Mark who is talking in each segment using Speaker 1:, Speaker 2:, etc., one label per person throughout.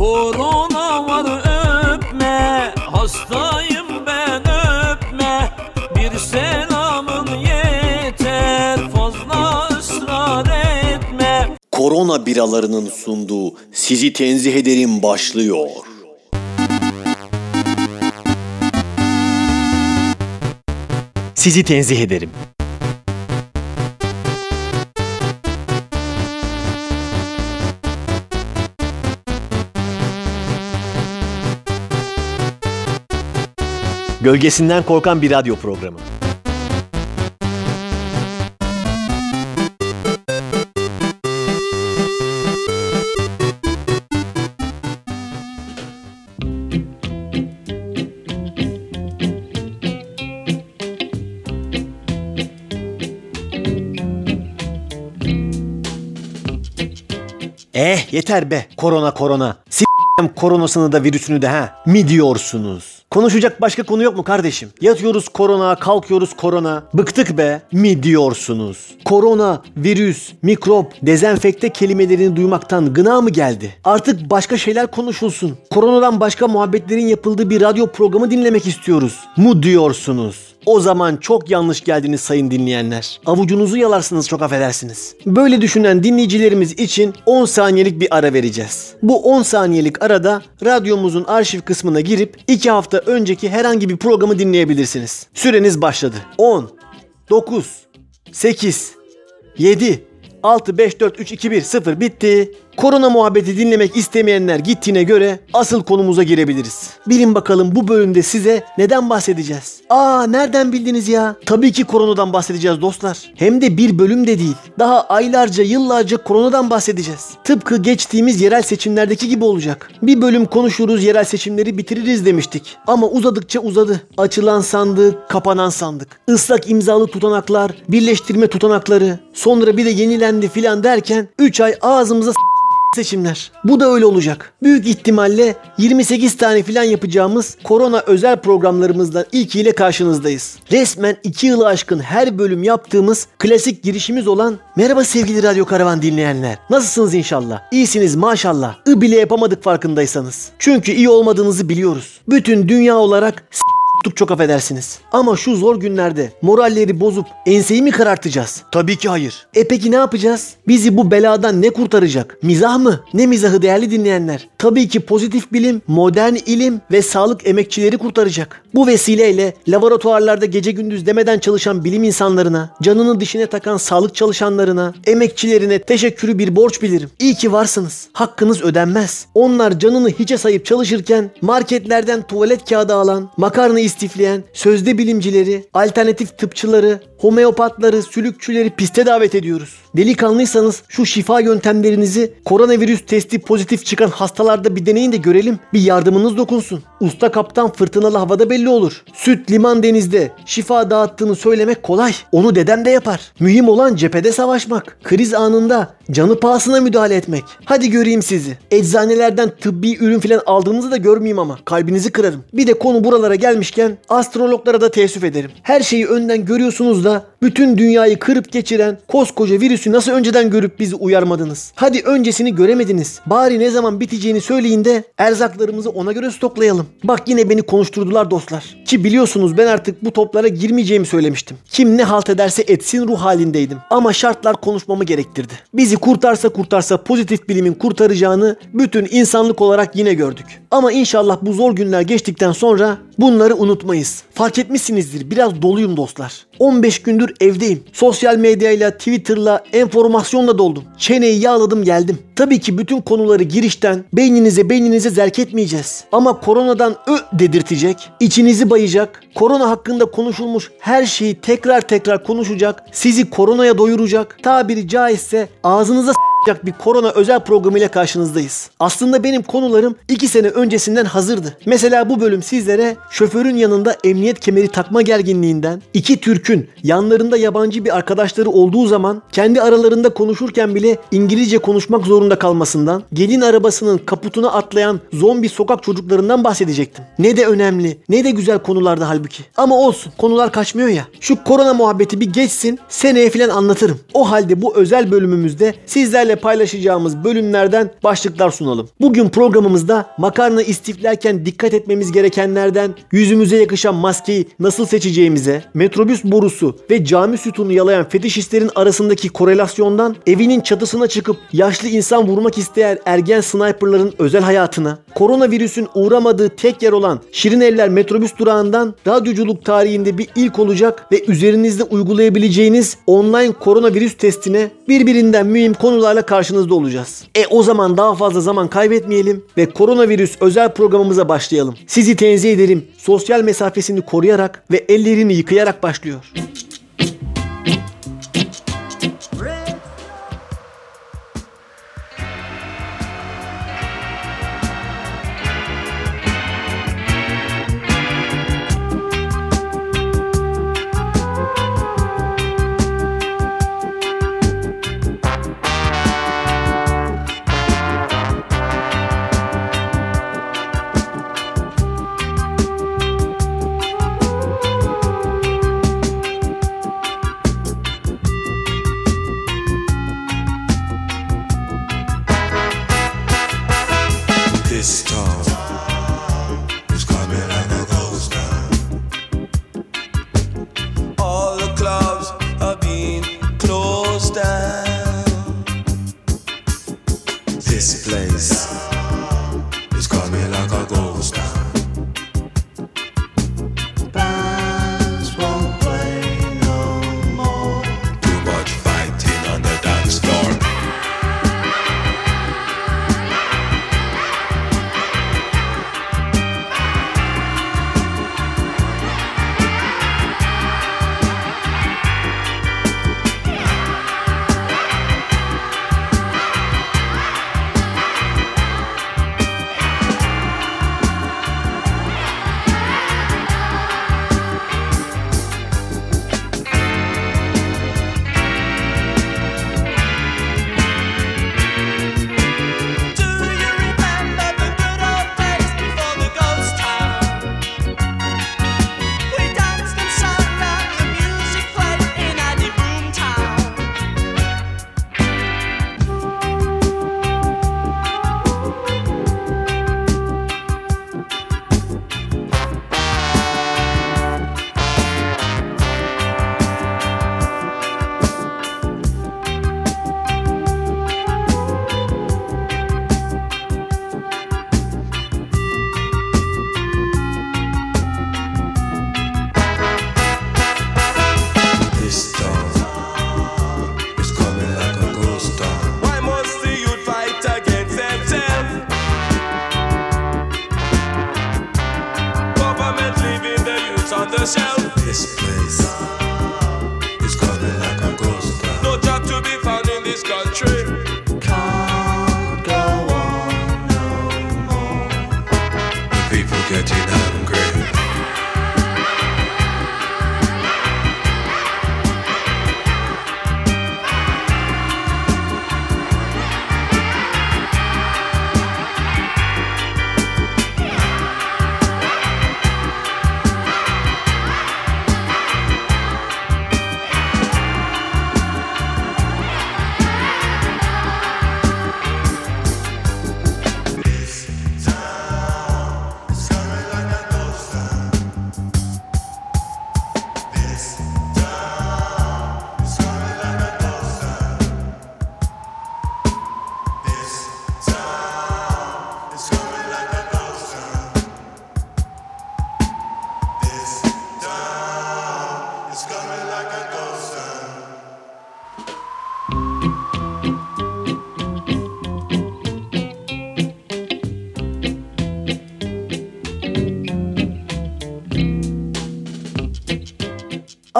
Speaker 1: Korona var öpme Hastayım ben öpme Bir selamın yeter Fazla ısrar etme
Speaker 2: Korona biralarının sunduğu Sizi Tenzih Ederim başlıyor. Sizi tenzih ederim. Gölgesinden korkan bir radyo programı. Eh yeter be korona korona. S- koronasını da virüsünü de ha mi diyorsunuz? Konuşacak başka konu yok mu kardeşim? Yatıyoruz korona, kalkıyoruz korona. Bıktık be mi diyorsunuz? Korona, virüs, mikrop, dezenfekte kelimelerini duymaktan gına mı geldi? Artık başka şeyler konuşulsun. Koronadan başka muhabbetlerin yapıldığı bir radyo programı dinlemek istiyoruz. Mu diyorsunuz? O zaman çok yanlış geldiniz sayın dinleyenler. Avucunuzu yalarsınız çok affedersiniz. Böyle düşünen dinleyicilerimiz için 10 saniyelik bir ara vereceğiz. Bu 10 saniyelik arada radyomuzun arşiv kısmına girip 2 hafta önceki herhangi bir programı dinleyebilirsiniz. Süreniz başladı. 10, 9, 8, 7, 6, 5, 4, 3, 2, 1, 0 bitti. Korona muhabbeti dinlemek istemeyenler gittiğine göre asıl konumuza girebiliriz. Bilin bakalım bu bölümde size neden bahsedeceğiz? Aa nereden bildiniz ya? Tabii ki koronadan bahsedeceğiz dostlar. Hem de bir bölüm de değil. Daha aylarca yıllarca koronadan bahsedeceğiz. Tıpkı geçtiğimiz yerel seçimlerdeki gibi olacak. Bir bölüm konuşuruz yerel seçimleri bitiririz demiştik. Ama uzadıkça uzadı. Açılan sandık, kapanan sandık. Islak imzalı tutanaklar, birleştirme tutanakları, sonra bir de yenilendi filan derken 3 ay ağzımıza seçimler. Bu da öyle olacak. Büyük ihtimalle 28 tane filan yapacağımız korona özel programlarımızdan ilkiyle karşınızdayız. Resmen 2 yılı aşkın her bölüm yaptığımız klasik girişimiz olan Merhaba sevgili Radyo Karavan dinleyenler. Nasılsınız inşallah? İyisiniz maşallah. I bile yapamadık farkındaysanız. Çünkü iyi olmadığınızı biliyoruz. Bütün dünya olarak tuttuk çok affedersiniz. Ama şu zor günlerde moralleri bozup enseyi mi karartacağız? Tabii ki hayır. E peki ne yapacağız? Bizi bu beladan ne kurtaracak? Mizah mı? Ne mizahı değerli dinleyenler? Tabii ki pozitif bilim, modern ilim ve sağlık emekçileri kurtaracak. Bu vesileyle laboratuvarlarda gece gündüz demeden çalışan bilim insanlarına, canını dişine takan sağlık çalışanlarına, emekçilerine teşekkürü bir borç bilirim. İyi ki varsınız. Hakkınız ödenmez. Onlar canını hiçe sayıp çalışırken marketlerden tuvalet kağıdı alan, makarna istifleyen, sözde bilimcileri, alternatif tıpçıları, homeopatları, sülükçüleri piste davet ediyoruz. Delikanlıysanız şu şifa yöntemlerinizi koronavirüs testi pozitif çıkan hastalarda bir deneyin de görelim. Bir yardımınız dokunsun. Usta kaptan fırtınalı havada belli olur. Süt liman denizde şifa dağıttığını söylemek kolay. Onu dedem de yapar. Mühim olan cephede savaşmak. Kriz anında canı pahasına müdahale etmek. Hadi göreyim sizi. Eczanelerden tıbbi ürün falan aldığınızı da görmeyeyim ama. Kalbinizi kırarım. Bir de konu buralara gelmişken astrologlara da teessüf ederim. Her şeyi önden görüyorsunuz da bütün dünyayı kırıp geçiren koskoca virüsü nasıl önceden görüp bizi uyarmadınız? Hadi öncesini göremediniz. Bari ne zaman biteceğini söyleyin de erzaklarımızı ona göre stoklayalım. Bak yine beni konuşturdular dostlar. Ki biliyorsunuz ben artık bu toplara girmeyeceğimi söylemiştim. Kim ne halt ederse etsin ruh halindeydim. Ama şartlar konuşmamı gerektirdi. Bizi kurtarsa kurtarsa pozitif bilimin kurtaracağını bütün insanlık olarak yine gördük. Ama inşallah bu zor günler geçtikten sonra bunları unutmayız. Fark etmişsinizdir biraz doluyum dostlar. 15 gündür evdeyim. Sosyal medyayla, Twitter'la, enformasyonla doldum. Çeneyi yağladım geldim. Tabii ki bütün konuları girişten beyninize beyninize zerk etmeyeceğiz. Ama koronadan ö dedirtecek, içinizi bayacak, korona hakkında konuşulmuş her şeyi tekrar tekrar konuşacak, sizi koronaya doyuracak, tabiri caizse ağzınıza s**acak bir korona özel programıyla karşınızdayız. Aslında benim konularım 2 sene öncesinden hazırdı. Mesela bu bölüm sizlere şoförün yanında emniyet kemeri takma gerginliğinden, iki Türk'ün yanlarında yabancı bir arkadaşları olduğu zaman kendi aralarında konuşurken bile İngilizce konuşmak zorunda kalmasından, gelin arabasının kaputuna atlayan zombi sokak çocuklarından bahsedecektim. Ne de önemli, ne de güzel konulardı halbuki. Ama olsun, konular kaçmıyor ya. Şu korona muhabbeti bir geçsin, seneye falan anlatırım. O halde bu özel bölümümüzde sizlerle sizlerle paylaşacağımız bölümlerden başlıklar sunalım. Bugün programımızda makarna istiflerken dikkat etmemiz gerekenlerden, yüzümüze yakışan maskeyi nasıl seçeceğimize, metrobüs borusu ve cami sütunu yalayan fetişistlerin arasındaki korelasyondan, evinin çatısına çıkıp yaşlı insan vurmak isteyen ergen sniperların özel hayatına, koronavirüsün uğramadığı tek yer olan Şirin Eller metrobüs durağından radyoculuk tarihinde bir ilk olacak ve üzerinizde uygulayabileceğiniz online koronavirüs testine birbirinden mühim konularla karşınızda olacağız. E o zaman daha fazla zaman kaybetmeyelim ve koronavirüs özel programımıza başlayalım. Sizi tenzih ederim. Sosyal mesafesini koruyarak ve ellerini yıkayarak başlıyor.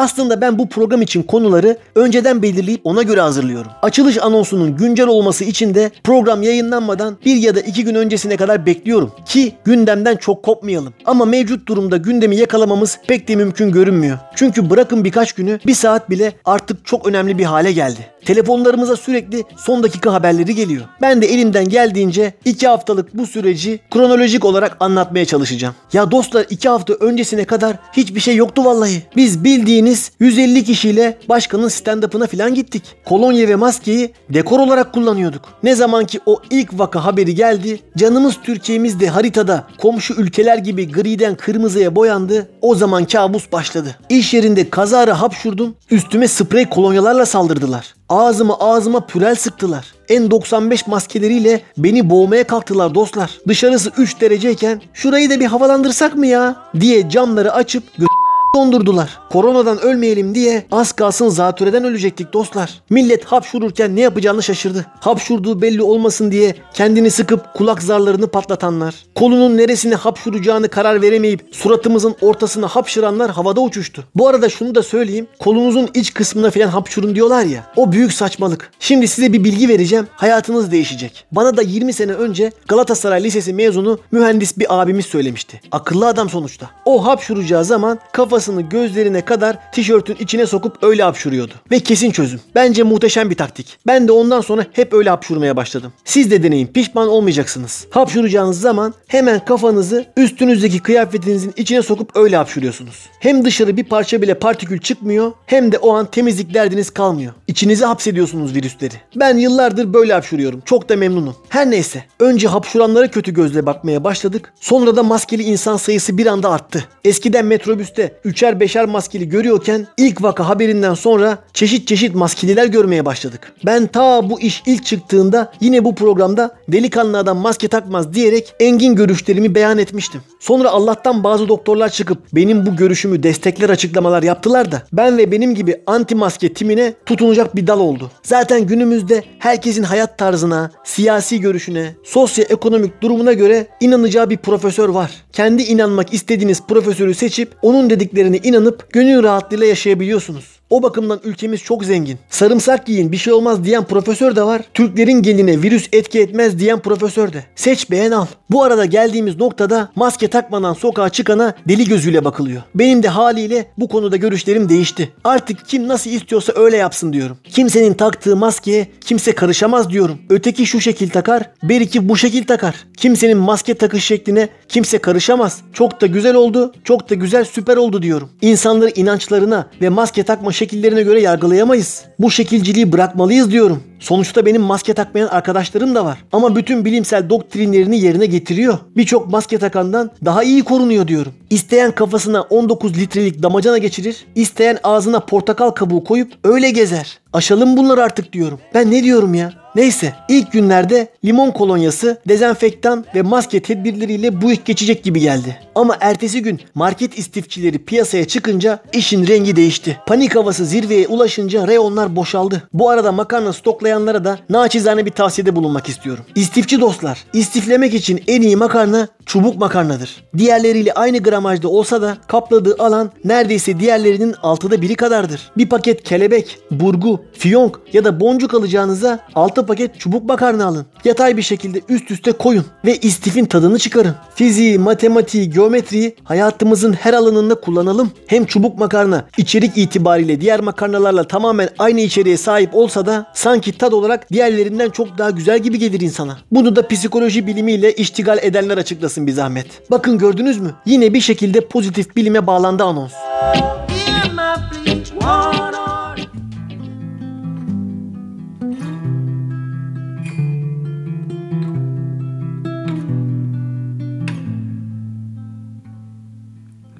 Speaker 2: Aslında ben bu program için konuları önceden belirleyip ona göre hazırlıyorum. Açılış anonsunun güncel olması için de program yayınlanmadan bir ya da iki gün öncesine kadar bekliyorum ki gündemden çok kopmayalım. Ama mevcut durumda gündemi yakalamamız pek de mümkün görünmüyor. Çünkü bırakın birkaç günü bir saat bile artık çok önemli bir hale geldi. Telefonlarımıza sürekli son dakika haberleri geliyor. Ben de elimden geldiğince iki haftalık bu süreci kronolojik olarak anlatmaya çalışacağım. Ya dostlar iki hafta öncesine kadar hiçbir şey yoktu vallahi. Biz bildiğiniz Hepimiz 150 kişiyle başkanın stand-up'ına falan gittik. Kolonya ve maskeyi dekor olarak kullanıyorduk. Ne zaman ki o ilk vaka haberi geldi, canımız Türkiye'miz de haritada komşu ülkeler gibi griden kırmızıya boyandı. O zaman kabus başladı. İş yerinde kazara hapşurdum, üstüme sprey kolonyalarla saldırdılar. Ağzıma ağzıma pürel sıktılar. N95 maskeleriyle beni boğmaya kalktılar dostlar. Dışarısı 3 dereceyken şurayı da bir havalandırsak mı ya diye camları açıp gö- dondurdular. Koronadan ölmeyelim diye az kalsın zatürreden ölecektik dostlar. Millet hapşururken ne yapacağını şaşırdı. Hapşurduğu belli olmasın diye kendini sıkıp kulak zarlarını patlatanlar. Kolunun neresine hapşuracağını karar veremeyip suratımızın ortasına hapşıranlar havada uçuştu. Bu arada şunu da söyleyeyim. Kolunuzun iç kısmına falan hapşurun diyorlar ya. O büyük saçmalık. Şimdi size bir bilgi vereceğim. Hayatınız değişecek. Bana da 20 sene önce Galatasaray Lisesi mezunu mühendis bir abimiz söylemişti. Akıllı adam sonuçta. O hapşuracağı zaman kafasını gözlerine kadar tişörtün içine sokup öyle hapşuruyordu. Ve kesin çözüm. Bence muhteşem bir taktik. Ben de ondan sonra hep öyle hapşurmaya başladım. Siz de deneyin pişman olmayacaksınız. Hapşuracağınız zaman hemen kafanızı üstünüzdeki kıyafetinizin içine sokup öyle hapşuruyorsunuz. Hem dışarı bir parça bile partikül çıkmıyor hem de o an temizlik derdiniz kalmıyor. İçinize hapsediyorsunuz virüsleri. Ben yıllardır böyle hapşuruyorum. Çok da memnunum. Her neyse. Önce hapşuranlara kötü gözle bakmaya başladık. Sonra da maskeli insan sayısı bir anda arttı. Eskiden metrobüste üçer beşer maskeli görüyorken ilk vaka haberinden sonra çeşit çeşit maskeliler görmeye başladık. Ben ta bu iş ilk çıktığında yine bu programda delikanlı adam maske takmaz diyerek engin görüşlerimi beyan etmiştim. Sonra Allah'tan bazı doktorlar çıkıp benim bu görüşümü destekler açıklamalar yaptılar da ben ve benim gibi anti maske timine tutunacak bir dal oldu. Zaten günümüzde herkesin hayat tarzına, siyasi görüşüne, sosyoekonomik durumuna göre inanacağı bir profesör var. Kendi inanmak istediğiniz profesörü seçip onun dediklerine inanıp gönül rahatlığıyla yaşayabiliyorsunuz. O bakımdan ülkemiz çok zengin. Sarımsak yiyin bir şey olmaz diyen profesör de var. Türklerin geline virüs etki etmez diyen profesör de. Seç beğen al. Bu arada geldiğimiz noktada maske takmadan sokağa çıkana deli gözüyle bakılıyor. Benim de haliyle bu konuda görüşlerim değişti. Artık kim nasıl istiyorsa öyle yapsın diyorum. Kimsenin taktığı maskeye kimse karışamaz diyorum. Öteki şu şekil takar, beriki bu şekil takar. Kimsenin maske takış şekline kimse karışamaz. Çok da güzel oldu, çok da güzel süper oldu diyorum. İnsanları inançlarına ve maske takma şekillerine göre yargılayamayız. Bu şekilciliği bırakmalıyız diyorum. Sonuçta benim maske takmayan arkadaşlarım da var. Ama bütün bilimsel doktrinlerini yerine getiriyor. Birçok maske takandan daha iyi korunuyor diyorum. İsteyen kafasına 19 litrelik damacana geçirir, isteyen ağzına portakal kabuğu koyup öyle gezer. Aşalım bunları artık diyorum. Ben ne diyorum ya? Neyse ilk günlerde limon kolonyası, dezenfektan ve maske tedbirleriyle bu iş geçecek gibi geldi. Ama ertesi gün market istifçileri piyasaya çıkınca işin rengi değişti. Panik havası zirveye ulaşınca reyonlar boşaldı. Bu arada makarna stoklayanlara da naçizane bir tavsiyede bulunmak istiyorum. İstifçi dostlar, istiflemek için en iyi makarna çubuk makarnadır. Diğerleriyle aynı gramajda olsa da kapladığı alan neredeyse diğerlerinin altıda biri kadardır. Bir paket kelebek, burgu, fiyonk ya da boncuk alacağınıza 6 paket çubuk makarna alın. Yatay bir şekilde üst üste koyun ve istifin tadını çıkarın. Fiziği, matematiği, geometriyi hayatımızın her alanında kullanalım. Hem çubuk makarna içerik itibariyle diğer makarnalarla tamamen aynı içeriğe sahip olsa da sanki tad olarak diğerlerinden çok daha güzel gibi gelir insana. Bunu da psikoloji bilimiyle iştigal edenler açıklasın bir zahmet. Bakın gördünüz mü? Yine bir şekilde pozitif bilime bağlandı anons.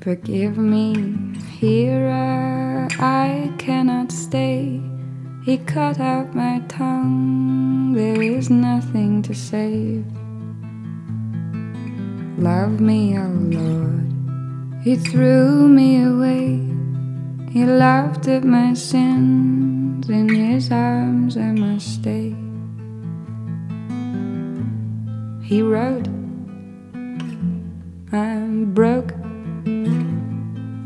Speaker 3: Forgive me, hearer, I cannot stay. He cut out my tongue, there is nothing to save. Love me, oh Lord. He threw me away. He laughed at my sins. In his arms I must stay. He wrote, I'm broke.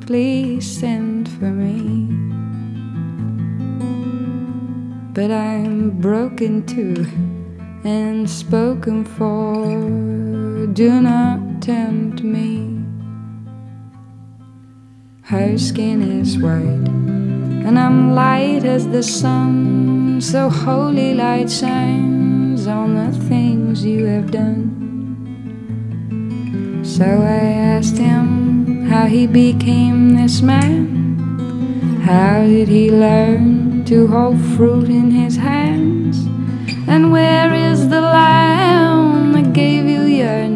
Speaker 3: Please send for me. But I'm broken too and spoken for. Do not tempt me. Her skin is white, and I'm light as the sun. So holy light shines on the things you have done. So I asked him how he became this man, How did he learn to hold fruit in his hands? And where is the lamb that gave you your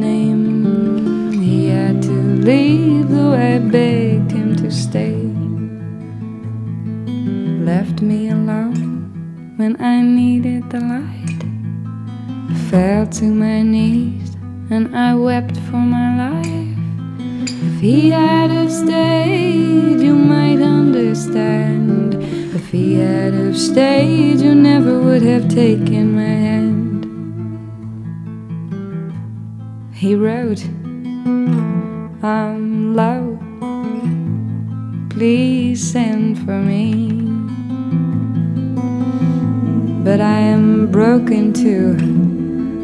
Speaker 3: I begged him to stay. Left me alone when I needed the light. Fell to my knees and I wept for my life. If he had have stayed, you might understand. If he had have stayed, you never would have taken my hand. He wrote, Um, I'm low. Please send for me. But I am broken too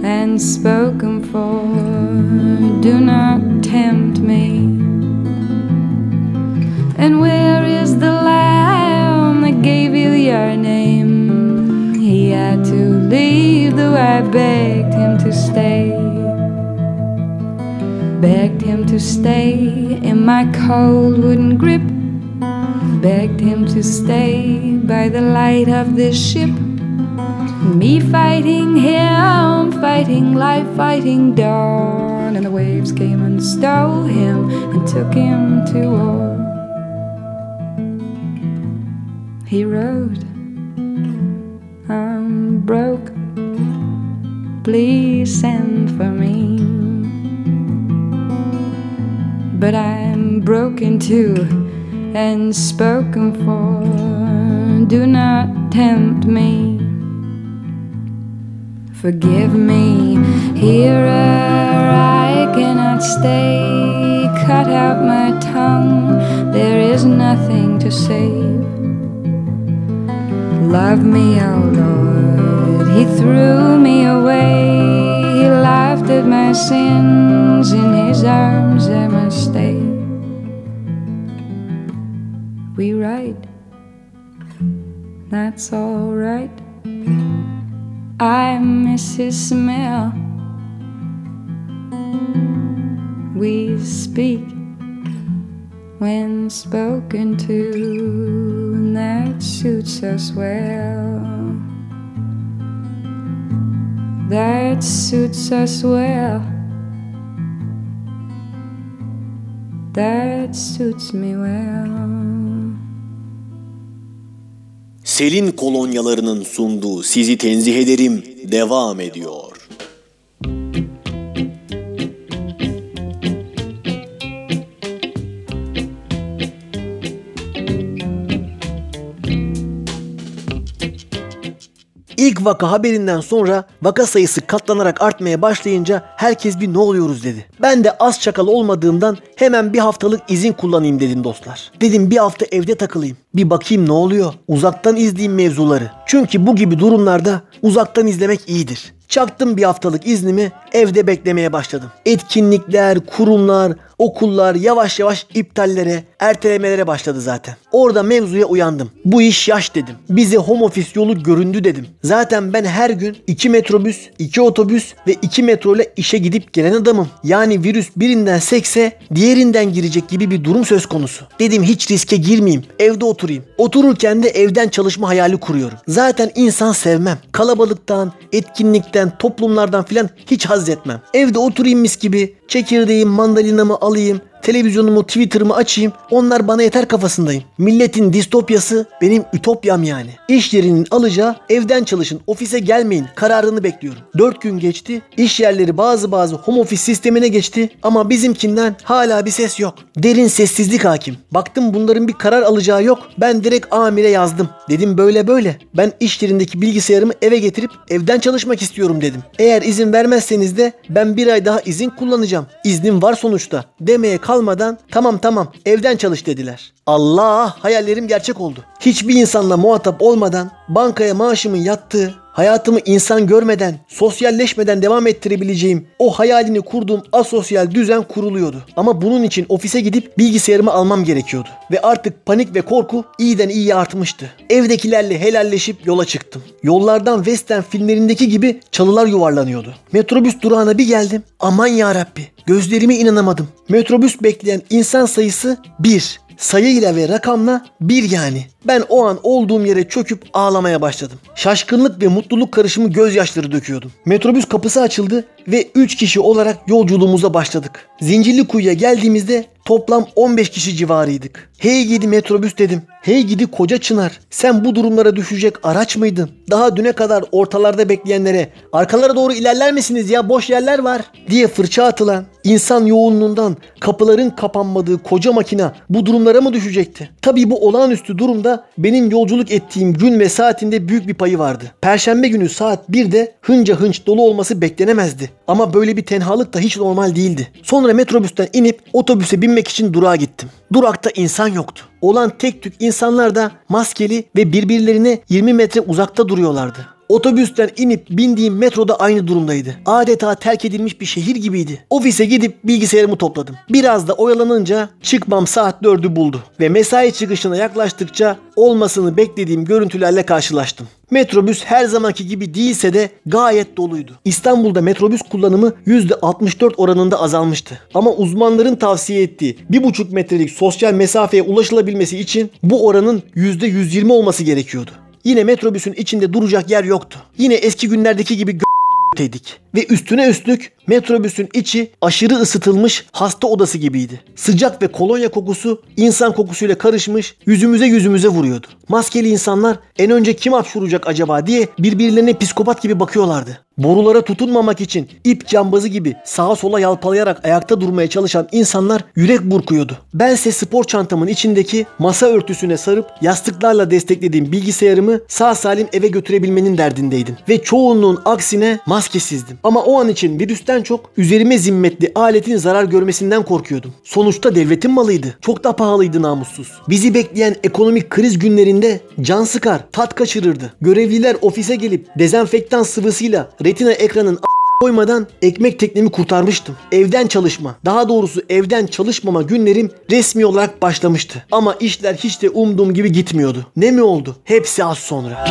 Speaker 3: and spoken for. Do not tempt me. And where is the lamb that gave you your name? He had to leave, though I begged him to stay. Begged him to stay in my cold wooden grip. Begged him to stay by the light of this ship. Me fighting him, fighting life, fighting dawn. And the waves came and stole him and took him to war. He wrote, I'm broke, please send for me. But I'm broken too and spoken for. Do not tempt me. Forgive me, here I cannot stay. Cut out my tongue, there is nothing to save. Love me, oh Lord, He threw me away. He laughed at my sins, in His arms I that's alright. I miss his smell. We speak when spoken to, and that suits us well. That suits us well. That suits me well.
Speaker 2: Selin kolonyalarının sunduğu Sizi Tenzih Ederim devam ediyor. Vaka haberinden sonra vaka sayısı katlanarak artmaya başlayınca herkes bir ne oluyoruz dedi. Ben de az çakal olmadığımdan hemen bir haftalık izin kullanayım dedim dostlar. Dedim bir hafta evde takılayım. Bir bakayım ne oluyor. Uzaktan izleyeyim mevzuları. Çünkü bu gibi durumlarda uzaktan izlemek iyidir. Çaktım bir haftalık iznimi evde beklemeye başladım. Etkinlikler, kurumlar, okullar yavaş yavaş iptallere, ertelemelere başladı zaten. Orada mevzuya uyandım. Bu iş yaş dedim. Bize home office yolu göründü dedim. Zaten ben her gün 2 metrobüs, 2 otobüs ve 2 metro ile işe gidip gelen adamım. Yani virüs birinden sekse diğerinden girecek gibi bir durum söz konusu. Dedim hiç riske girmeyeyim. Evde oturayım. Otururken de evden çalışma hayali kuruyorum. Zaten insan sevmem. Kalabalıktan, etkinlikten, toplumlardan filan hiç haz etmem. Evde oturayım mis gibi. Çekirdeğim, mandalinamı alayım. Televizyonumu, Twitter'ımı açayım. Onlar bana yeter kafasındayım. Milletin distopyası benim ütopyam yani. İş yerinin alacağı evden çalışın, ofise gelmeyin kararını bekliyorum. 4 gün geçti. İş yerleri bazı bazı home office sistemine geçti ama bizimkinden hala bir ses yok. Derin sessizlik hakim. Baktım bunların bir karar alacağı yok. Ben direkt amire yazdım. Dedim böyle böyle. Ben iş yerindeki bilgisayarımı eve getirip evden çalışmak istiyorum dedim. Eğer izin vermezseniz de ben bir ay daha izin kullanacağım. İznim var sonuçta. Demeye kalmadan tamam tamam evden çalış dediler. Allah hayallerim gerçek oldu. Hiçbir insanla muhatap olmadan bankaya maaşımın yattığı, hayatımı insan görmeden, sosyalleşmeden devam ettirebileceğim o hayalini kurduğum asosyal düzen kuruluyordu. Ama bunun için ofise gidip bilgisayarımı almam gerekiyordu. Ve artık panik ve korku iyiden iyiye artmıştı. Evdekilerle helalleşip yola çıktım. Yollardan western filmlerindeki gibi çalılar yuvarlanıyordu. Metrobüs durağına bir geldim. Aman ya Rabbi. Gözlerime inanamadım. Metrobüs bekleyen insan sayısı 1. Sayıyla ve rakamla bir yani. Ben o an olduğum yere çöküp ağlamaya başladım. Şaşkınlık ve mutluluk karışımı gözyaşları döküyordum. Metrobüs kapısı açıldı ve 3 kişi olarak yolculuğumuza başladık. Zincirlikuyu'ya geldiğimizde toplam 15 kişi civarıydık. Hey gidi metrobüs dedim. Hey gidi koca çınar. Sen bu durumlara düşecek araç mıydın? Daha düne kadar ortalarda bekleyenlere arkalara doğru ilerler misiniz ya boş yerler var diye fırça atılan insan yoğunluğundan kapıların kapanmadığı koca makina bu durumlara mı düşecekti? Tabii bu olağanüstü durumda benim yolculuk ettiğim gün ve saatinde büyük bir payı vardı. Perşembe günü saat 1'de hınca hınç dolu olması beklenemezdi. Ama böyle bir tenhalık da hiç normal değildi. Sonra metrobüsten inip otobüse binmek için durağa gittim. Durakta insan yoktu. Olan tek tük insanlar da maskeli ve birbirlerine 20 metre uzakta duruyorlardı. Otobüsten inip bindiğim metroda aynı durumdaydı. Adeta terk edilmiş bir şehir gibiydi. Ofise gidip bilgisayarımı topladım. Biraz da oyalanınca çıkmam saat 4'ü buldu. Ve mesai çıkışına yaklaştıkça olmasını beklediğim görüntülerle karşılaştım. Metrobüs her zamanki gibi değilse de gayet doluydu. İstanbul'da metrobüs kullanımı %64 oranında azalmıştı. Ama uzmanların tavsiye ettiği 1,5 metrelik sosyal mesafeye ulaşılabilmesi için bu oranın %120 olması gerekiyordu. Yine metrobüsün içinde duracak yer yoktu. Yine eski günlerdeki gibi teydik. Ve üstüne üstlük metrobüsün içi aşırı ısıtılmış hasta odası gibiydi. Sıcak ve kolonya kokusu insan kokusuyla karışmış yüzümüze yüzümüze vuruyordu. Maskeli insanlar en önce kim hapşuracak acaba diye birbirlerine psikopat gibi bakıyorlardı. Borulara tutunmamak için ip cambazı gibi sağa sola yalpalayarak ayakta durmaya çalışan insanlar yürek burkuyordu. Bense spor çantamın içindeki masa örtüsüne sarıp yastıklarla desteklediğim bilgisayarımı sağ salim eve götürebilmenin derdindeydim. Ve çoğunluğun aksine maskesizdim. Ama o an için virüsten çok üzerime zimmetli aletin zarar görmesinden korkuyordum. Sonuçta devletin malıydı. Çok da pahalıydı namussuz. Bizi bekleyen ekonomik kriz günlerinde can sıkar, tat kaçırırdı. Görevliler ofise gelip dezenfektan sıvısıyla retina ekranın koymadan ekmek teknemi kurtarmıştım. Evden çalışma, daha doğrusu evden çalışmama günlerim resmi olarak başlamıştı. Ama işler hiç de umduğum gibi gitmiyordu. Ne mi oldu? Hepsi az sonra.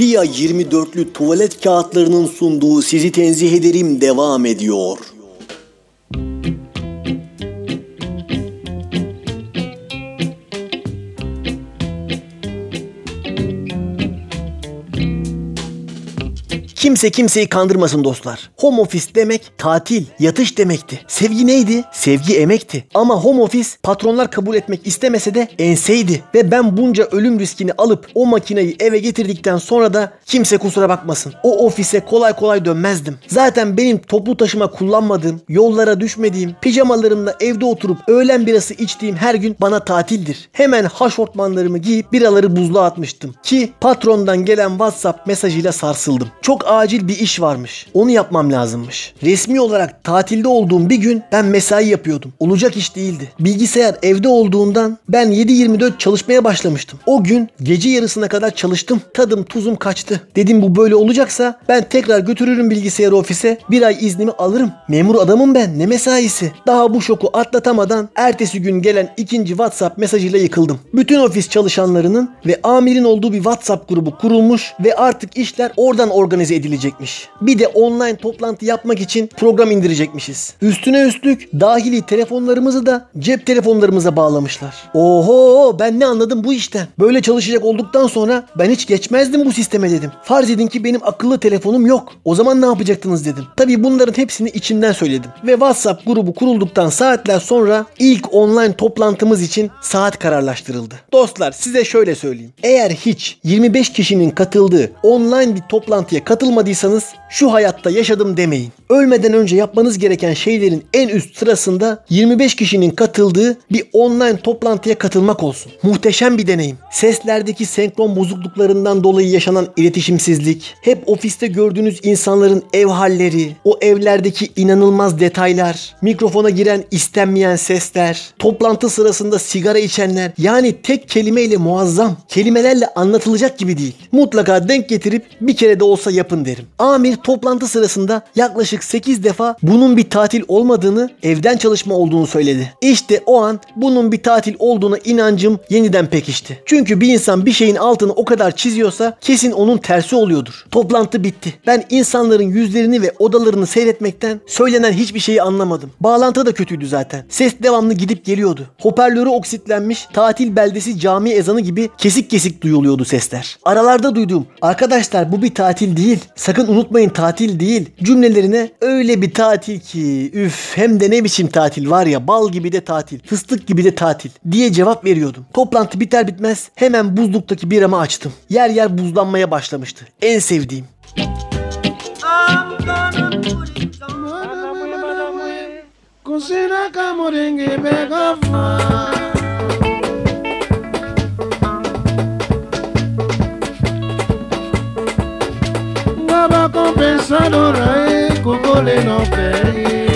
Speaker 2: Papia 24'lü tuvalet kağıtlarının sunduğu Sizi Tenzih Ederim devam ediyor. Kimse kimseyi kandırmasın dostlar. Home office demek tatil, yatış demekti. Sevgi neydi? Sevgi emekti. Ama home office patronlar kabul etmek istemese de enseydi. Ve ben bunca ölüm riskini alıp o makineyi eve getirdikten sonra da kimse kusura bakmasın. O ofise kolay kolay dönmezdim. Zaten benim toplu taşıma kullanmadığım, yollara düşmediğim, pijamalarımla evde oturup öğlen birası içtiğim her gün bana tatildir. Hemen haşortmanlarımı giyip biraları buzluğa atmıştım. Ki patrondan gelen WhatsApp mesajıyla sarsıldım. Çok acil bir iş varmış. Onu yapmam lazımmış. Resmi olarak tatilde olduğum bir gün ben mesai yapıyordum. Olacak iş değildi. Bilgisayar evde olduğundan ben 7-24 çalışmaya başlamıştım. O gün gece yarısına kadar çalıştım. Tadım tuzum kaçtı. Dedim bu böyle olacaksa ben tekrar götürürüm bilgisayarı ofise. Bir ay iznimi alırım. Memur adamım ben. Ne mesaisi? Daha bu şoku atlatamadan ertesi gün gelen ikinci WhatsApp mesajıyla yıkıldım. Bütün ofis çalışanlarının ve amirin olduğu bir WhatsApp grubu kurulmuş ve artık işler oradan organize edilecekmiş. Bir de online toplantı yapmak için program indirecekmişiz. Üstüne üstlük dahili telefonlarımızı da cep telefonlarımıza bağlamışlar. Oho ben ne anladım bu işten. Böyle çalışacak olduktan sonra ben hiç geçmezdim bu sisteme dedim. Farz edin ki benim akıllı telefonum yok. O zaman ne yapacaktınız dedim. Tabii bunların hepsini içimden söyledim. Ve WhatsApp grubu kurulduktan saatler sonra ilk online toplantımız için saat kararlaştırıldı. Dostlar size şöyle söyleyeyim. Eğer hiç 25 kişinin katıldığı online bir toplantıya katılmadıysanız şu hayatta demeyin. Ölmeden önce yapmanız gereken şeylerin en üst sırasında 25 kişinin katıldığı bir online toplantıya katılmak olsun. Muhteşem bir deneyim. Seslerdeki senkron bozukluklarından dolayı yaşanan iletişimsizlik, hep ofiste gördüğünüz insanların ev halleri, o evlerdeki inanılmaz detaylar, mikrofona giren istenmeyen sesler, toplantı sırasında sigara içenler yani tek kelimeyle muazzam, kelimelerle anlatılacak gibi değil. Mutlaka denk getirip bir kere de olsa yapın derim. Amir toplantı sırasında yaklaşık 8 defa bunun bir tatil olmadığını, evden çalışma olduğunu söyledi. İşte o an bunun bir tatil olduğuna inancım yeniden pekişti. Çünkü bir insan bir şeyin altını o kadar çiziyorsa kesin onun tersi oluyordur. Toplantı bitti. Ben insanların yüzlerini ve odalarını seyretmekten söylenen hiçbir şeyi anlamadım. Bağlantı da kötüydü zaten. Ses devamlı gidip geliyordu. Hoparlörü oksitlenmiş, tatil beldesi cami ezanı gibi kesik kesik duyuluyordu sesler. Aralarda duyduğum arkadaşlar bu bir tatil değil. Sakın unutmayın tatil değil. Cümlelerine öyle bir tatil ki üf hem de ne biçim tatil var ya bal gibi de tatil, fıstık gibi de tatil diye cevap veriyordum. Toplantı biter bitmez hemen buzluktaki biramı açtım. Yer yer buzlanmaya başlamıştı. En sevdiğim.
Speaker 4: Kusina kamuringi begafma opesa lora ekoko lelo mpe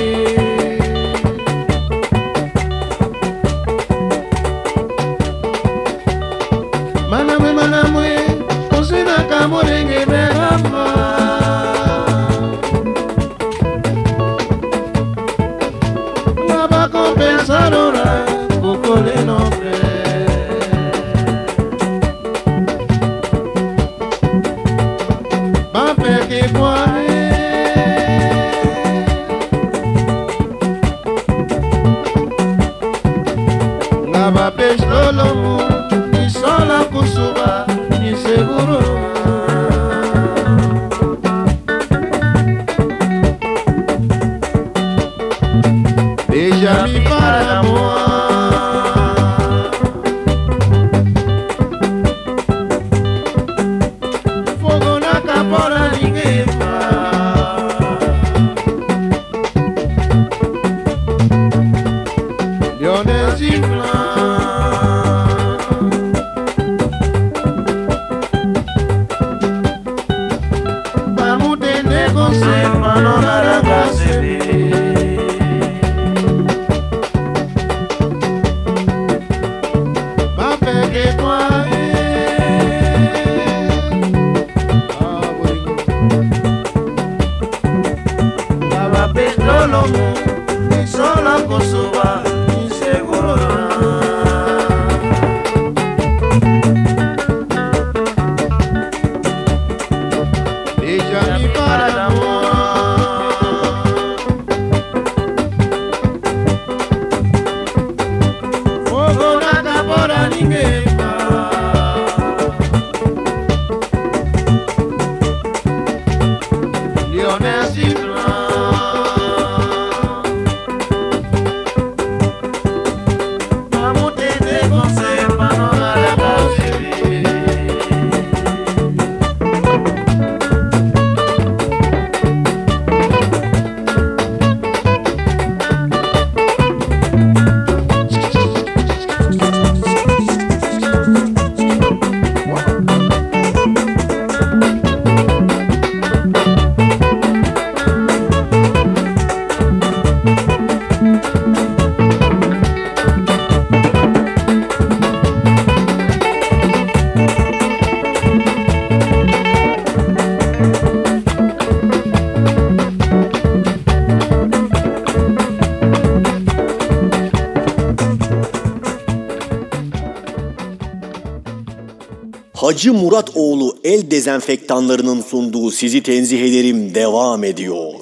Speaker 2: Hacı Murat oğlu el dezenfektanlarının sunduğu sizi tenzih ederim devam ediyor.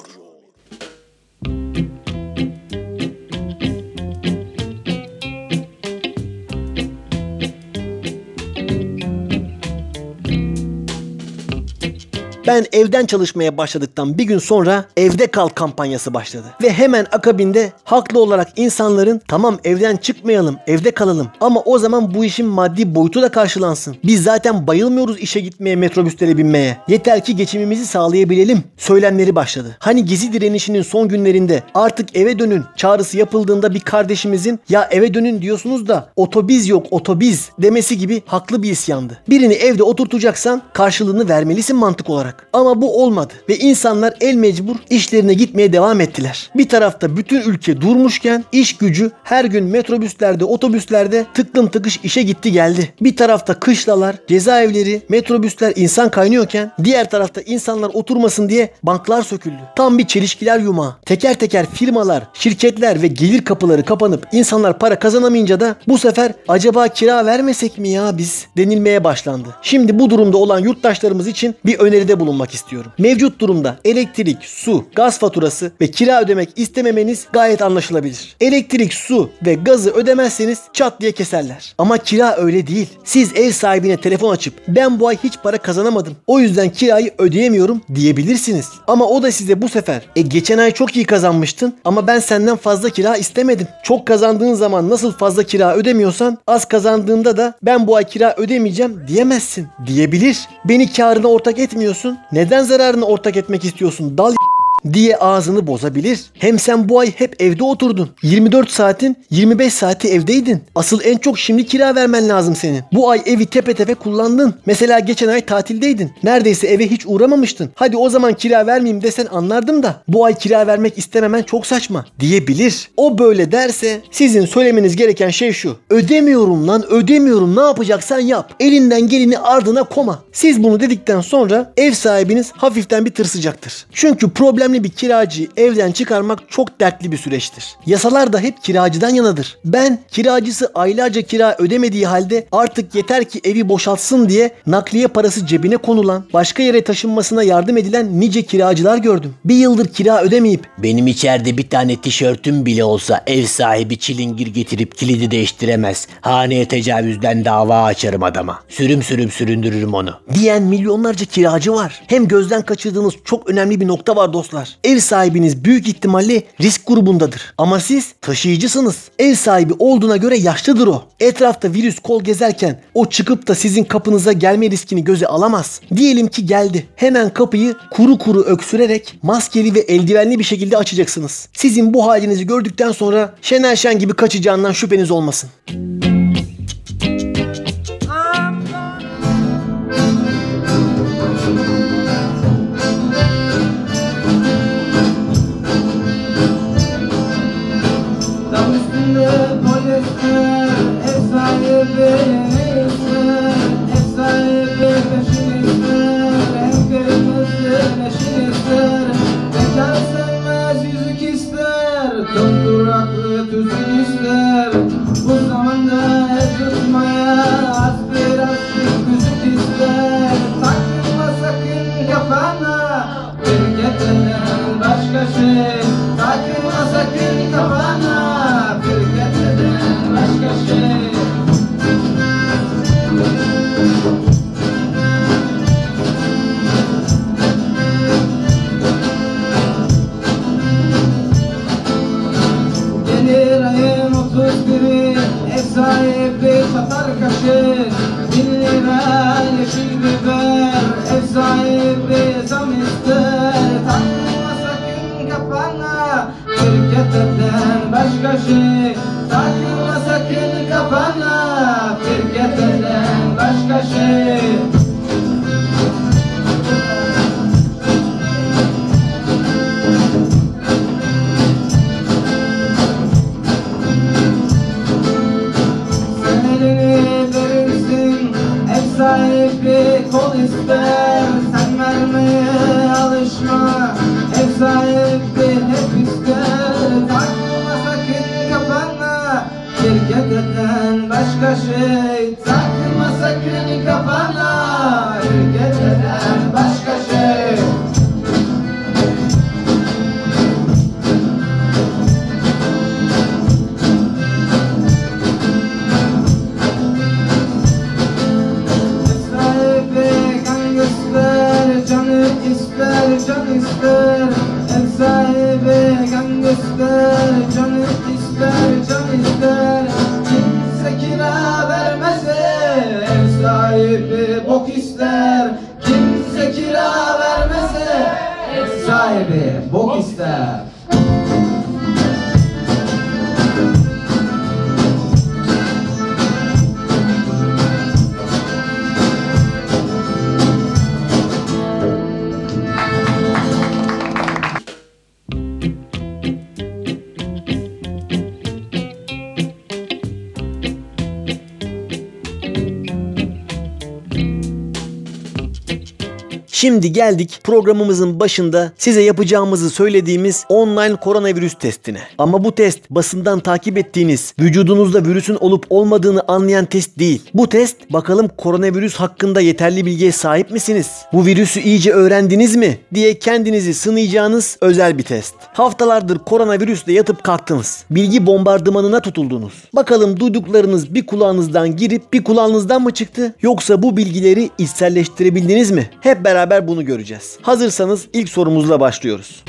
Speaker 2: Ben evden çalışmaya başladıktan bir gün sonra evde kal kampanyası başladı. Ve hemen akabinde haklı olarak insanların tamam evden çıkmayalım, evde kalalım ama o zaman bu işin maddi boyutu da karşılansın. Biz zaten bayılmıyoruz işe gitmeye, metrobüslere binmeye. Yeter ki geçimimizi sağlayabilelim söylemleri başladı. Hani gezi direnişinin son günlerinde artık eve dönün çağrısı yapıldığında bir kardeşimizin ya eve dönün diyorsunuz da otobiz yok otobiz demesi gibi haklı bir isyandı. Birini evde oturtacaksan karşılığını vermelisin mantık olarak. Ama bu olmadı ve insanlar el mecbur işlerine gitmeye devam ettiler. Bir tarafta bütün ülke durmuşken iş gücü her gün metrobüslerde, otobüslerde tıklım tıkış işe gitti geldi. Bir tarafta kışlalar, cezaevleri, metrobüsler insan kaynıyorken diğer tarafta insanlar oturmasın diye banklar söküldü. Tam bir çelişkiler yumağı. Teker teker firmalar, şirketler ve gelir kapıları kapanıp insanlar para kazanamayınca da bu sefer acaba kira vermesek mi ya biz denilmeye başlandı. Şimdi bu durumda olan yurttaşlarımız için bir öneride bulunmak istiyorum. Mevcut durumda elektrik, su, gaz faturası ve kira ödemek istememeniz gayet anlaşılabilir. Elektrik, su ve gazı ödemezseniz çat diye keserler. Ama kira öyle değil. Siz ev sahibine telefon açıp ben bu ay hiç para kazanamadım. O yüzden kirayı ödeyemiyorum diyebilirsiniz. Ama o da size bu sefer e geçen ay çok iyi kazanmıştın ama ben senden fazla kira istemedim. Çok kazandığın zaman nasıl fazla kira ödemiyorsan az kazandığında da ben bu ay kira ödemeyeceğim diyemezsin. Diyebilir. Beni karına ortak etmiyorsun. Neden zararını ortak etmek istiyorsun? Dal diye ağzını bozabilir. Hem sen bu ay hep evde oturdun. 24 saatin 25 saati evdeydin. Asıl en çok şimdi kira vermen lazım senin. Bu ay evi tepe tepe kullandın. Mesela geçen ay tatildeydin. Neredeyse eve hiç uğramamıştın. Hadi o zaman kira vermeyeyim desen anlardım da bu ay kira vermek istememen çok saçma diyebilir. O böyle derse sizin söylemeniz gereken şey şu. Ödemiyorum lan ödemiyorum ne yapacaksan yap. Elinden geleni ardına koma. Siz bunu dedikten sonra ev sahibiniz hafiften bir tırsıcaktır. Çünkü problemli bir kiracıyı evden çıkarmak çok dertli bir süreçtir. Yasalar da hep kiracıdan yanadır. Ben kiracısı aylarca kira ödemediği halde artık yeter ki evi boşaltsın diye nakliye parası cebine konulan, başka yere taşınmasına yardım edilen nice kiracılar gördüm. Bir yıldır kira ödemeyip
Speaker 5: Benim içeride bir tane tişörtüm bile olsa ev sahibi çilingir getirip kilidi değiştiremez. Haneye tecavüzden dava açarım adama. Sürüm sürüm süründürürüm onu.
Speaker 2: diyen milyonlarca kiracı var. Hem gözden kaçırdığınız çok önemli bir nokta var dostlar. Ev sahibiniz büyük ihtimalle risk grubundadır. Ama siz taşıyıcısınız. Ev sahibi olduğuna göre yaşlıdır o. Etrafta virüs kol gezerken o çıkıp da sizin kapınıza gelme riskini göze alamaz. Diyelim ki geldi. Hemen kapıyı kuru kuru öksürerek maskeli ve eldivenli bir şekilde açacaksınız. Sizin bu halinizi gördükten sonra Şener Şen gibi kaçacağından şüpheniz olmasın.
Speaker 6: Dam polyester Ev
Speaker 2: Şimdi geldik programımızın başında size yapacağımızı söylediğimiz online koronavirüs testine. Ama bu test basından takip ettiğiniz vücudunuzda virüsün olup olmadığını anlayan test değil. Bu test bakalım koronavirüs hakkında yeterli bilgiye sahip misiniz? Bu virüsü iyice öğrendiniz mi? diye kendinizi sınayacağınız özel bir test. Haftalardır koronavirüsle yatıp kalktınız. Bilgi bombardımanına tutuldunuz. Bakalım duyduklarınız bir kulağınızdan girip bir kulağınızdan mı çıktı? Yoksa bu bilgileri içselleştirebildiniz mi? Hep beraber bunu göreceğiz. Hazırsanız ilk sorumuzla başlıyoruz.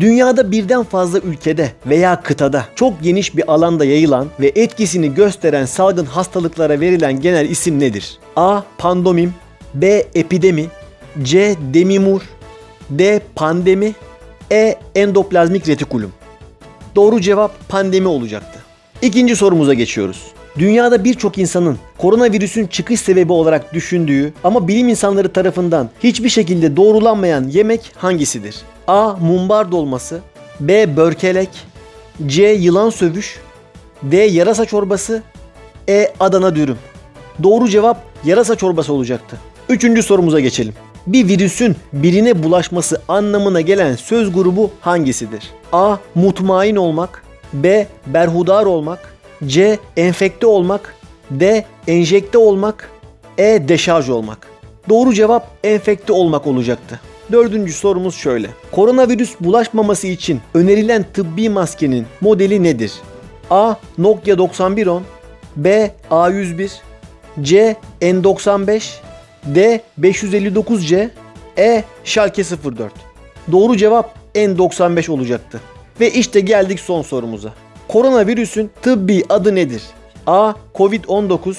Speaker 2: Dünyada birden fazla ülkede veya kıtada çok geniş bir alanda yayılan ve etkisini gösteren salgın hastalıklara verilen genel isim nedir? A. Pandomim B. Epidemi C. Demimur D. Pandemi E. Endoplazmik retikulum Doğru cevap pandemi olacaktı. İkinci sorumuza geçiyoruz. Dünyada birçok insanın koronavirüsün çıkış sebebi olarak düşündüğü ama bilim insanları tarafından hiçbir şekilde doğrulanmayan yemek hangisidir? A. Mumbar dolması B. Börkelek C. Yılan sövüş D. Yarasa çorbası E. Adana dürüm Doğru cevap yarasa çorbası olacaktı. Üçüncü sorumuza geçelim. Bir virüsün birine bulaşması anlamına gelen söz grubu hangisidir? A. Mutmain olmak B. Berhudar olmak C. Enfekte olmak D. Enjekte olmak E. Deşarj olmak Doğru cevap enfekte olmak olacaktı. Dördüncü sorumuz şöyle. Koronavirüs bulaşmaması için önerilen tıbbi maskenin modeli nedir? A. Nokia 9110 B. A101 C. N95 D. 559C E. Schalke 04 Doğru cevap N95 olacaktı. Ve işte geldik son sorumuza. Koronavirüsün tıbbi adı nedir? A. Covid-19